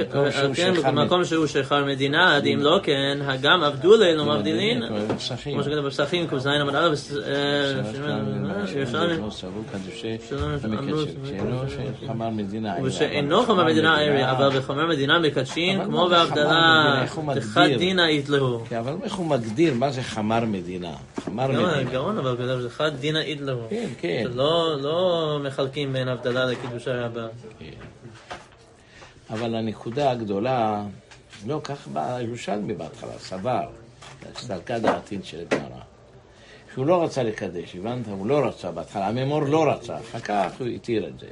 כן, במקום שהוא שכר מדינה, עד אם לא כן, הגם עבדולי לא מבדילין, פסחים. כמו שכתוב בפסחים, ק"ז עמוד א', מדינה. ושאינו חומר מדינה ערי, אבל בחומר מדינה מקדשים, כמו בהבדלה? תחת דינא יתלהו. כן, אבל איך הוא מגדיר מה זה חמר מדינה? חמר מדינה. הגאון אבל כתב שחד דינא יתלהו. כן, כן. לא לא מחלקים בין הבדלה לקידושי רבה. אבל הנקודה הגדולה, לא, כך בא הירושלמי בהתחלה, סבר, סלקה דעתין של הגמרא. שהוא לא רצה לקדש, הבנת? הוא לא רצה בהתחלה, הממור לא רצה, אחר כך הוא התיר את זה.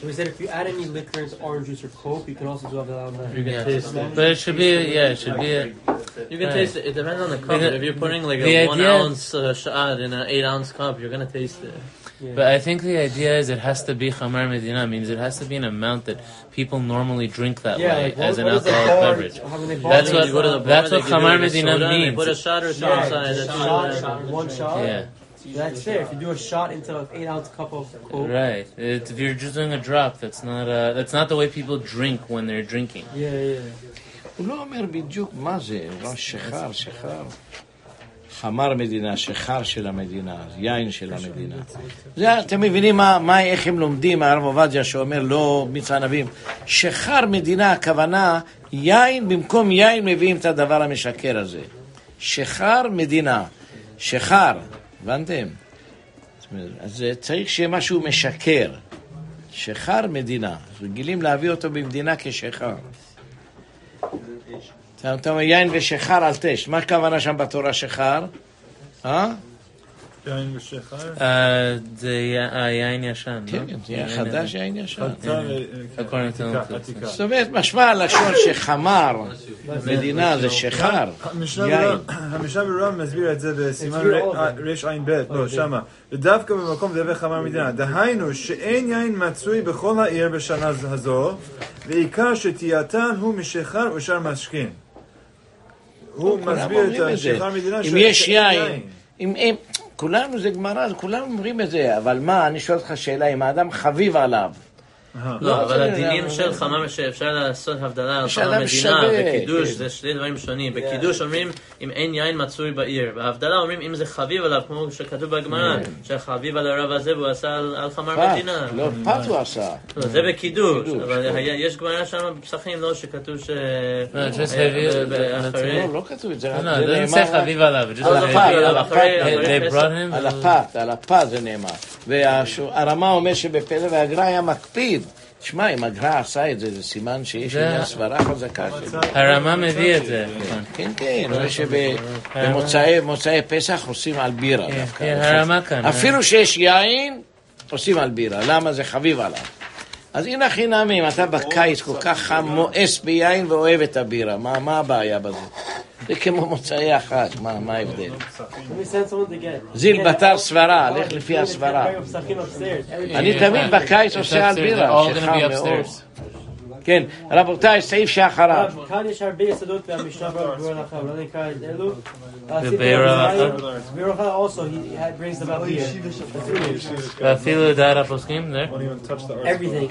So we said if you add any liquors, orange juice or coke, you can also do Avdala on that. You can taste it. But it should be, yeah, it should be... A, You can Right. taste it. It depends on the cup. The- if you're putting like the a one idea- ounce uh, shot in an eight ounce cup, you're gonna taste it. But I think the idea is it has to be Khamar Medina, means it has to be an amount that people normally drink that Yeah, way like, what- as an what is the alcoholic bar- beverage. how many bars That's do what, you go to the that's what they Khamar Medina soda, they means. Put a shot or two Yeah, inside. just That's shot, it. shot, one shot. Yeah, That's fair. If you do a shot into an eight ounce cup of coke. right. It, if you're just doing a drop, that's not uh, that's not the way people drink when they're drinking. Yeah, yeah. הוא לא אומר בדיוק מה זה, הוא לא. חמר מדינה, שחר של המדינה, יין של המדינה. זה, אתם מבינים מה, מה, איך הם לומדים, הרב עובדיה שאומר לא מיץ ענבים. שחר מדינה, הכוונה, יין, במקום יין מביאים את הדבר המשקר הזה. שחר מדינה, שחר, הבנתם? אז צריך שיהיה משהו משקר. שחר מדינה, רגילים להביא אותו במדינה כשחר. אתה אומר יין ושחר על תש, מה הכוונה שם בתורה שחר? אה? יין. Uh, זה י- היין ישן, לא? כן, זה חדש יין ישן. זאת אומרת, משמע הלשון שחמר, מדינה זה שחר, המשנה יין. ברורה- המשנה ברורה מסביר את זה בסימן. רע"ב, לא, שמה. ודווקא במקום דברי חמר מדינה. דהיינו שאין יין מצוי בכל העיר בשנה הזו, ועיקר שתייתן הוא משחר ושאר משכין. הוא מסביר את. השחר מדינה אם יש יין, אם הם, כולנו זה גמרא, כולנו אומרים את זה, אבל מה, אני שואל אותך שאלה, אם האדם חביב עליו. לא, אבל זה- הדינים של חמם שאפשר לעשות הבדלה על יש חמם אדם מדינה שווה, וקידוש כן. זה שני דברים שונים. בקידוש אומרים אם אין יין מצוי בעיר, בהבדלה אומרים אם זה חביב עליו, כמו שכתוב בגמרא, שחביב על הרב הזה והוא עשה על חמר מדינה. לא, פת הוא עשה. לא, זה בקידוש, קידוש, אבל כן. יש גמרא שם בפסחים, לא, שכתוב ש... אחרי- לא, לא כתוב את זה, No, רק no, זה it doesn't נאמר say רק Chaviv Alav, it just על says הפת, heavy. על אבל הפת, אחרי- They, אחרי they פסח- brought him. על הפת, על הפת זה נאמר. והרמה אומר שבפלא והגרא היה מקפיד. תשמע, אם הגרא עשה את זה, זה סימן שיש עניין סברה חזקה שלו. הרמה מביא את זה. כן, כן, רואה שבמוצאי פסח עושים על בירה כן, דווקא. כן, הרמה כאן. אפילו שיש יין, עושים על בירה. למה? זה חביב עליו. אז הנה הכי נעמים, אתה בקיץ כל כך חם, מואס ביין ואוהב את הבירה. מה מה הבעיה בזה? זה כמו מוצאי החג, מה מה ההבדל? זיל בתר סברה, לך לפי הסברה. אני תמיד בקיץ עושה על בירה, שחם מאוד. Upstairs. כן, רבותיי, סעיף שאחריו. הרב, כאן יש הרבה יסודות והמשנה ברורה ברורה לך, אולי נקרא את אלו. בביאור הלכה? ביאור הלכה also, he had- brings them up here. ואפילו דעת הפוסקים, there. Won't even touch the article. Everything.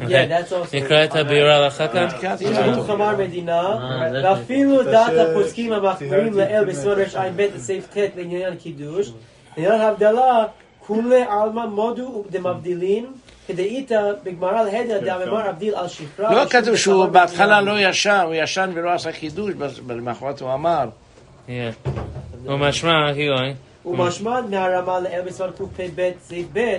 Yeah, Okay. that's also. נקרא את הביאור ההלכה כאן? הוא חמר מדינה, אה, זה- ואפילו זה דעת ש- הפוסקים המחמירים לאל בסימן רע"ב לסעיף ט' לעניין קידוש, לעניין הבדלה, כולי עלמא מודו דמבדילין, כדאיתא בגמרא להדר דאמר הבדיל על שכרה. לא כתוב שהוא בהתחלה. לא ישן, הוא ישן ולא עשה קידוש, בס- למחרת הוא אמר. Yeah. ומשמע, keep going. ומשמע מהרמה לאל בסימן קפ"ב סעיף ב'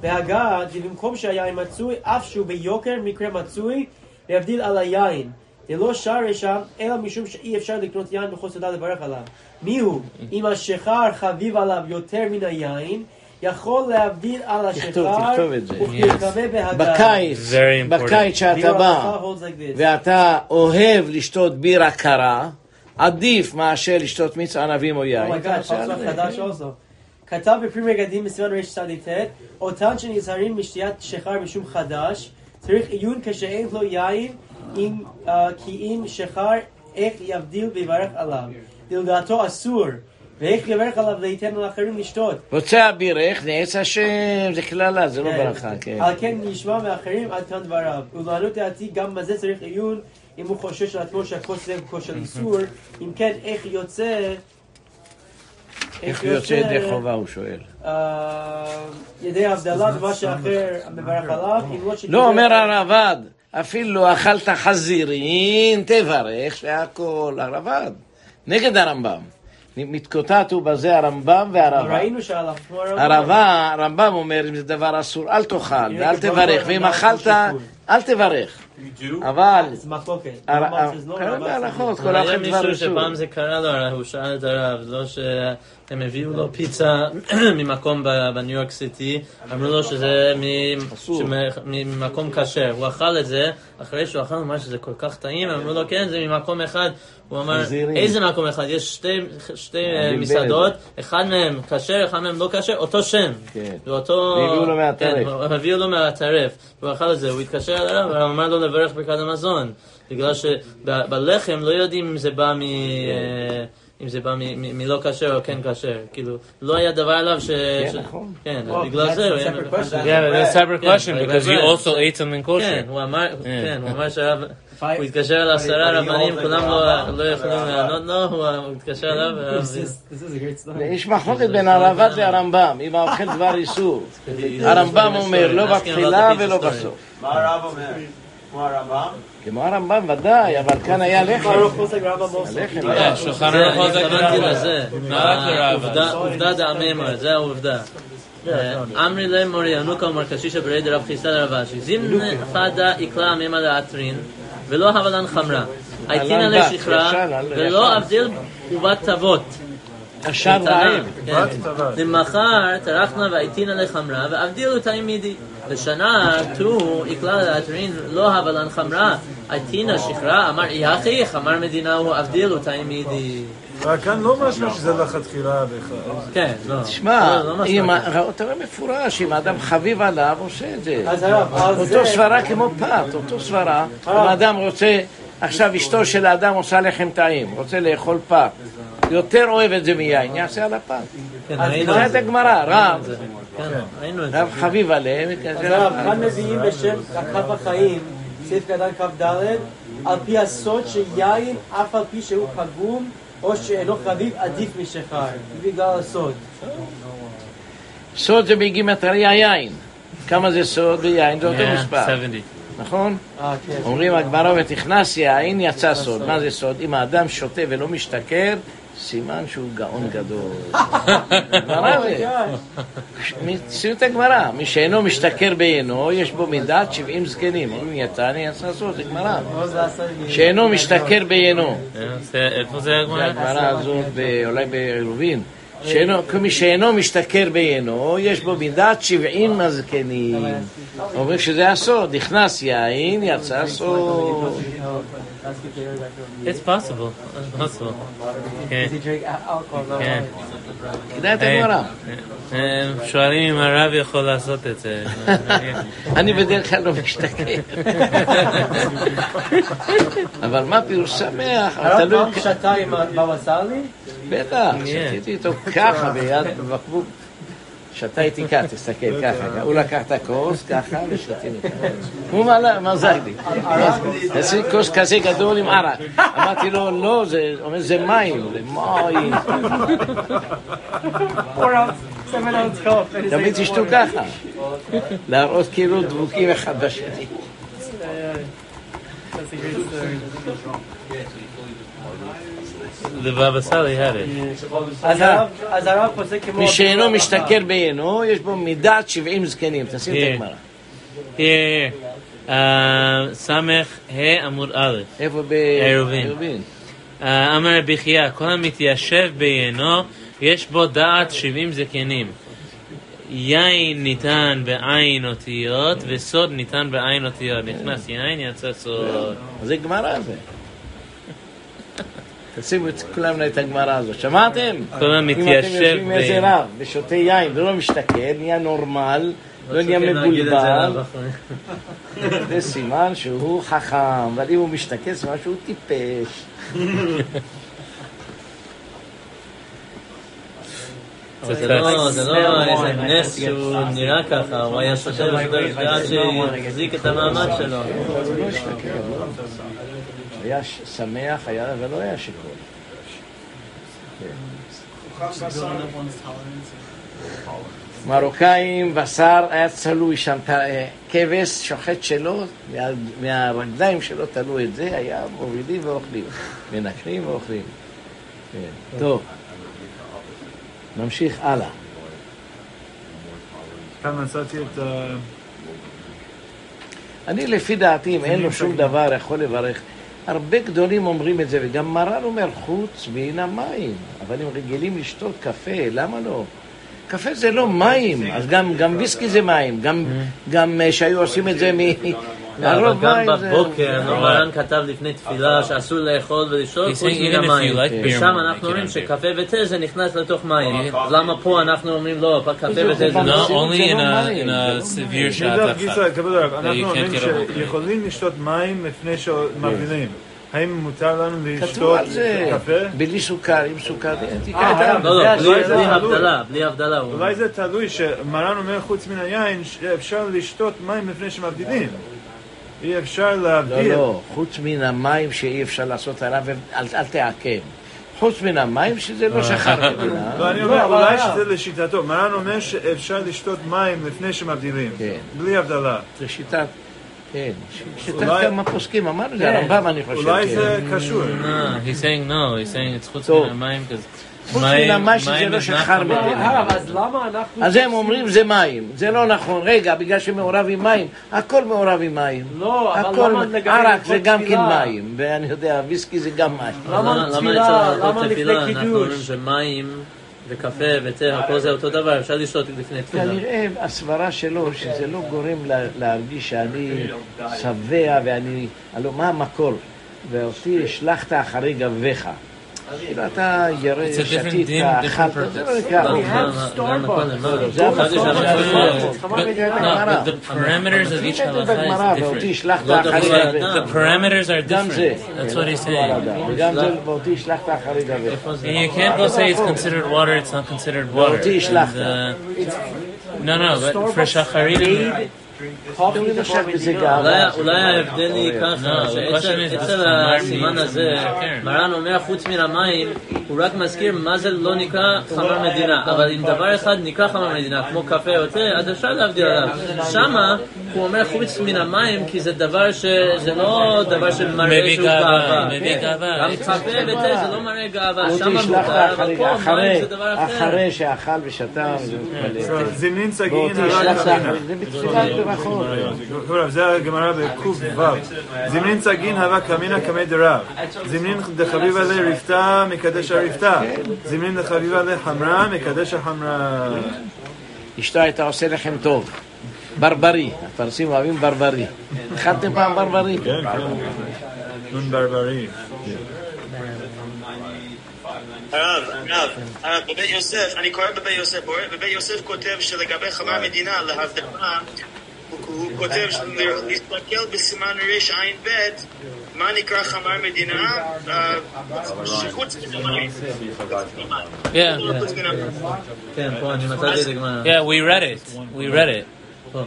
בהגה, במקום שהיין מצוי, אף שהוא ביוקר מקרה מצוי, להבדיל על היין. זה לא שרי שם, אלא משום שאי אפשר לקנות יין מחוץ לדעת לברך עליו. מיהו? אם השחר חביב עליו יותר מן היין, יכול להבדיל על זה. וכתרבה בהגה. בקיץ, שאתה בא. ואתה אוהב לשתות בירה קרה, עדיף מאשר לשתות מיץ ענבים או יין. also. כתב בפרי מגדים בסימן רצ"ט, אותן שנזהרים משתיית שכר משום חדש, צריך עיון כשאין לו יין, אה, כי אם שכר, איך יבדיל ויברך עליו. לדעתו אסור, ואיך יברך עליו וייתן לאחרים לשתות. רוצה הבירך, נעץ השם, זה קללה, זה לא כן. ברכה, כן. על כן נשמע מאחרים עד כאן דבריו. ולענות דעתי גם בזה צריך עיון אם הוא חושש על עצמו שהכוס זה כוס של איסור, אם כן איך יוצא... איך יוצא ידי חובה, הוא שואל. אה, ידי הבדלה ומה שאחר מברך עליו, לא. לא, אומר הרב"ד, אפילו אכלת חזירין, תברך והכל, הרב"ד. נגד הרמב"ם. מתקוטט הוא בזה הרמב"ם והרב"ד. ראינו שעליו. כמו הרמב"ם. הרבה, הרמב"ם אומר, אם זה דבר אסור, אל תאכל ואל תברך, ואם אכלת, אל תברך. אבל, זה מחלוקת. כל היה אחד דבר מישהו אסור. שפעם זה קרה לו, הוא שאל את הרב, לא שהם הביאו לו פיצה ממקום בניו יורק סיטי, אמרו לו שזה ממקום כשר, הוא אכל את זה, אחרי שהוא אכל, הוא אמר שזה כל כך טעים, אמרו לו כן, זה ממקום אחד, הוא אמר. איזה מקום אחד? יש שתי-. מסעדות, אחד מהם כשר, אחד מהם לא כשר, אותו שם. כן. והביאו לו מהטרף. כן, הוא- הביאו לו מהטרף, הוא אכל את זה, הוא התקשר אליו, והוא אמר לו לברך ברכת המזון. בגלל שבלחם לא יודעים אם זה בא מ... אם זה בא מ- מ- מלא כשר או כן כשר, כאילו, לא היה דבר עליו ש... כן, נכון. כן, Oh, בגלל זה... הוא היה- separate question. כן, because you right. also ate something kosher. כן, הוא אמר, כן, הוא אמר שהרב... הוא התקשר לעשרה he רבנים, כולם לא- הרמב"ם. לא יכולים לענות לו, הוא התקשר אליו. יש מחלוקת בין הרב"ד והרמב"ם, אם האוכל דבר איסור. הרמב"ם אומר, לא בתחילה ולא בסוף. מה הרב אומר? כמו הרמב"ם? כמו הרמב"ם ודאי, אבל כאן היה לחם. הלחם כן, היה. שולחן ערוך זה התכוונתי לזה. לרב. עובדה- דאממה, זה העובדה. אמרי להם מורי ינוקה ומר קשישה ברי דרב חיסא לרב אשי. זימנה חדה איקלה עממה לאטרין, ולא הבלן חמרה. הייתינא לשכרה, ולא. אבדיל ובת תבות. רעב. כן. בת טבעת. למחר טרחנה והייתינא לחמרה, ואבדילו תלמידי. לשנה תו איקלה לאטרין, לא הבלן חמרה. הייתינא שכרה, אמר יחיך, אמר מדינה הוא אבדילו תלמידי. כאן לא משמע שזה לכתחילה בכלל. כן, לא. תשמע, לא, לא משהו אתה רואה מפורש, אם האדם חביב עליו, עושה את זה... אותו סברה כמו פת, אותו סברה. אם האדם רוצה, עכשיו אשתו של האדם עושה לחם טעים, רוצה לאכול פת. יותר אוהב את זה מיין, יעשה על הפת. כן, זה את. הגמרא, רב, כן. רב חביב עליהם, אז הרב, על כאן. מביאים בשם כף החיים, סעיף קטן כ"ד, על פי הסוד שיין, אף על פי שהוא פגום, או שאינו חביב, עדיף משכר. בגלל הסוד. סוד זה בגימטריה יין. כמה זה סוד ויין? זה אותו מספר, 70. נכון? אה, כן. אומרים הגמרא ותכנס יין יצא סוד. מה זה סוד? אם האדם שותה ולא משתכר, סימן שהוא גאון גדול. גמרא זה. מציאות הגמרא, מי שאינו משתכר בעינו, יש בו מידת 70 זקנים. אומרים יצא אני יצא סוד, זה גמרא. לא. שאינו משתכר בעינו. אה, זה- איפה זה הגמרא? הגמרא הזאת, אולי בעירובין. שאינו, מי שאינו משתכר בעינו, יש בו מידת 70 הזקנים. אומרים שזה הסוד, נכנס יין, יצא סוד. It's possible. It's possible. כן, Does he drink alcohol? No. כן. כדאי את הגמרא. אה, שואלים אם הרב יכול לעשות את זה. אני בדרך כלל לא משתכר. אבל מה פירוש שמח? הרב פעם שתה עם הבבא סאלי? בטח, שתיתי איתו ככה ביד בקבוק. שתה איתי ככה, תסתכל, ככה. הוא לקח את הכוס, ככה, ושתינו ככה. הוא מעלה- מזג לי. עשיתי כוס כזה גדול עם ערק. אמרתי לו, לא, זה, אומר, זה מים, זה מים. תמיד תשתו. ככה. להראות כאילו דבוקים אחד בשני. Sali had it. אז הרב- פוסק כמו... מי שאינו משתכר בעינו, יש בו מידת 70 זקנים. תשים את. הגמרא. Uh, סמך ה' עמוד א'. איפה עירובין. בעירובין? אה, אמר רבי חייא, כל המתיישב בעיינו, יש בו דעת שבעים זקנים. יין ניתן בעין אותיות, וסוד ניתן בעין אותיות. נכנס יין, יצא סוד. זה גמרא זה. תשימו את כולם את הגמרא הזאת. שמעתם? כל הזמן אם אתם יושבים עם איזה רב ושותה יין ולא משתכר, נהיה נורמל, לא נהיה את זה מבולבל. זה סימן שהוא חכם, אבל אם הוא משתכר, סימן שהוא טיפש. זה לא, זה לא איזה נס שהוא נראה ככה, הוא היה שותה ושותה עד שהחזיק את המעמד שלו. היה שמח, היה, אבל לא היה שיכור. מרוקאים, בשר היה צלוי שם, אה, כבש שוחט שלו, מה- מהרגליים שלו תלו את זה, היה מורידים ואוכלים, מנקרים ואוכלים. כן. טוב, נמשיך הלאה. כאן מצאתי את ה... אני לפי דעתי, אם אין לו שום דבר, יכול לברך. הרבה גדולים אומרים את זה, וגם מרן אומר, חוץ מן המים. אבל הם רגילים לשתות קפה, למה לא? קפה זה לא מים, אז גם, גם ויסקי זה מים, גם, גם אה, שהיו עושים את זה מ... לא, אבל הרוב גם מים זה- בבוקר, נו, מרן כתב לפני תפילה שאסור לאכול ולשתות He's חוץ saying מן even if you המים. like beer ושם more, אנחנו you אומרים can have שקפה ותה זה נכנס לתוך מים. אז למה פה אנחנו אומרים לא, קפה ותה זה זה לא? Only in a, in a severe shot אנחנו can't אומרים. שיכולים לשתות מים לפני. האם מותר לנו לשתות קפה? בלי סוכר, עם סוכר. לא, לא, בלי הבדלה, בלי הבדלה. אולי זה תלוי שמרן אומר חוץ מן היין שאפשר לשתות מים לפני שמבדילים. אי אפשר לא, להבדיל. לא, חוץ מן המים שאי אפשר לעשות עליו, אל, אל תעכב. חוץ מן המים שזה לא שחר מדינה. לא, אני אומר, אולי שזה לשיטתו. מרן אומר שאפשר לשתות מים לפני שמבדילים. כן. בלי הבדלה. זה שיטת, כן, שיטת כמה פוסקים, אמרנו את זה, הרמב"ם אני חושב, אולי כן. זה קשור. He's saying no, he's saying it's חוץ. מן המים, because חוץ מן המים שזה לא שחר מדינה. הרב, אז הם אומרים זה מים, זה לא נכון, רגע, בגלל שמעורב עם מים, הכל מעורב עם מים. לא, אבל הכל, למה לגבי ערק זה לכבוד גם כן? מים, ואני יודע, ויסקי זה גם מים. למה למה תפילה? למה לפני תפילה אנחנו קידוש? אומרים שמים וקפה ותה, הכל זה אותו דבר, אפשר לשתות לפני תפילה. כנראה הסברה שלו שזה לא גורם לה- להרגיש שאני שבע ואני... הלוא מה המקור? ואותי השלכת אחרי גביך. כאילו אתה ירא, It's a different שתית, din, אכלת, different זה לא purpose. נקרא. לא, אוכל. מה- מה- מה קודם? מה? זה המקור חשבתי של שהמקור- הסברה. But, no, but the parameters of each כתוב halacha בגמרא, is ואותי different. השלכת לא אחרי דברו על גביך. אדם. The parameters are גם זה. different. That's what he's לא על saying. אדם. וגם זה, ואותי השלכת אחרי גביך. איפה זה? And you can't go say it's considered water, it's not considered water. אותי And, השלכת. uh, no, no, but for shacharit, תמיד עכשיו בזה אולי, גאווה. אולי ההבדל היא ככה, לא, שאצל הסימן הזה. מרן אומר חוץ מן המים, הוא רק מזכיר מה זה לא נקרא חמר מדינה, אבל אם דבר אחד נקרא חמר מדינה, כמו קפה או תה, אז אפשר להבדיל עליו. שמה הוא אומר חוץ מן המים, כי זה דבר ש... זה לא דבר שמראה שהוא גאווה, גאווה. מביא כן. גאווה. גם קפה ותה זה לא מראה גאווה, שמה מותר, אבל פה מים אחרי, זה דבר אחר. אחרי שאכל ושתה, זה מתפלל. סגין ואותי הרג השלכת אבינה. אחרי, זה בתפילת הרב, זה הגמרא בק"ו. זמנין סגין הווה קמינא קמי דרב. זמנין דחביבה לרפתה מקדש הרפתה. זמנין דחביבה לחמרה מקדש החמרה. אשתו הייתה עושה לכם טוב. ברברי, הפרסים אוהבים ברברי. אכלתם פעם ברברי? כן, כן. נון ברברי. הרב, הרב, הרב, בבית יוסף, אני קורא בבית יוסף, בבית יוסף כותב שלגבי חמר מדינה, להבדלה, הוא- הוא כותב להסתכל בסימן רע"ב, מה נקרא חמר מדינה, אה, שחוץ מן המים. yeah, חוץ מן המים. כן, פה אני מצאתי את הגמרא. yeah, we read it. We read it. פה.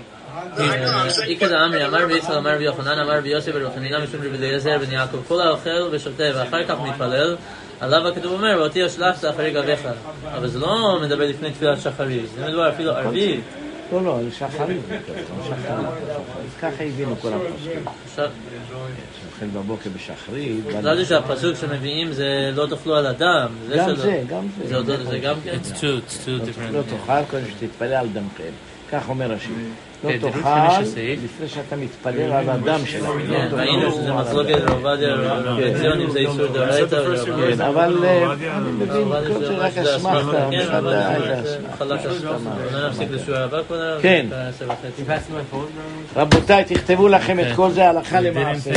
אה, איכא דאמרי אמר רבי יצחק אמר רבי יוחנן אמר רבי יוסי ברבי חנינא משום רבי אליעזר בן יעקב כל האוכל ושותה ואחר כך מתפלל עליו הכתוב אומר ואותי השלכת אחרי גביך אבל זה לא מדבר לפני תפילת שחרית זה מדבר אפילו ערבית לא, לא, זה שחרית. ככה הבינו כל. עכשיו אוכל בבוקר בשחרית. חשבתי שהפסוק שמביאים זה לא תאכלו על אדם גם. זה, גם זה זה. גם כן לא different. תאכל קודם שתתפלא על דמכם. כך אומר השיר. לא כן, תראו תאכל לפני שאתה מתפלל על הדם. לא כן, ראינו שזה מחלוקת עובדיה ציון אם זה איסור דאורייתא כן, אבל אה, אני מבין, כל זה רק כן, אסמכתה. חלק אסמכתה. לא נפסיק לשיעור הבא כבוד הרב? כן. רבותיי, תכתבו לכם את כן. כל זה הלכה למעשה.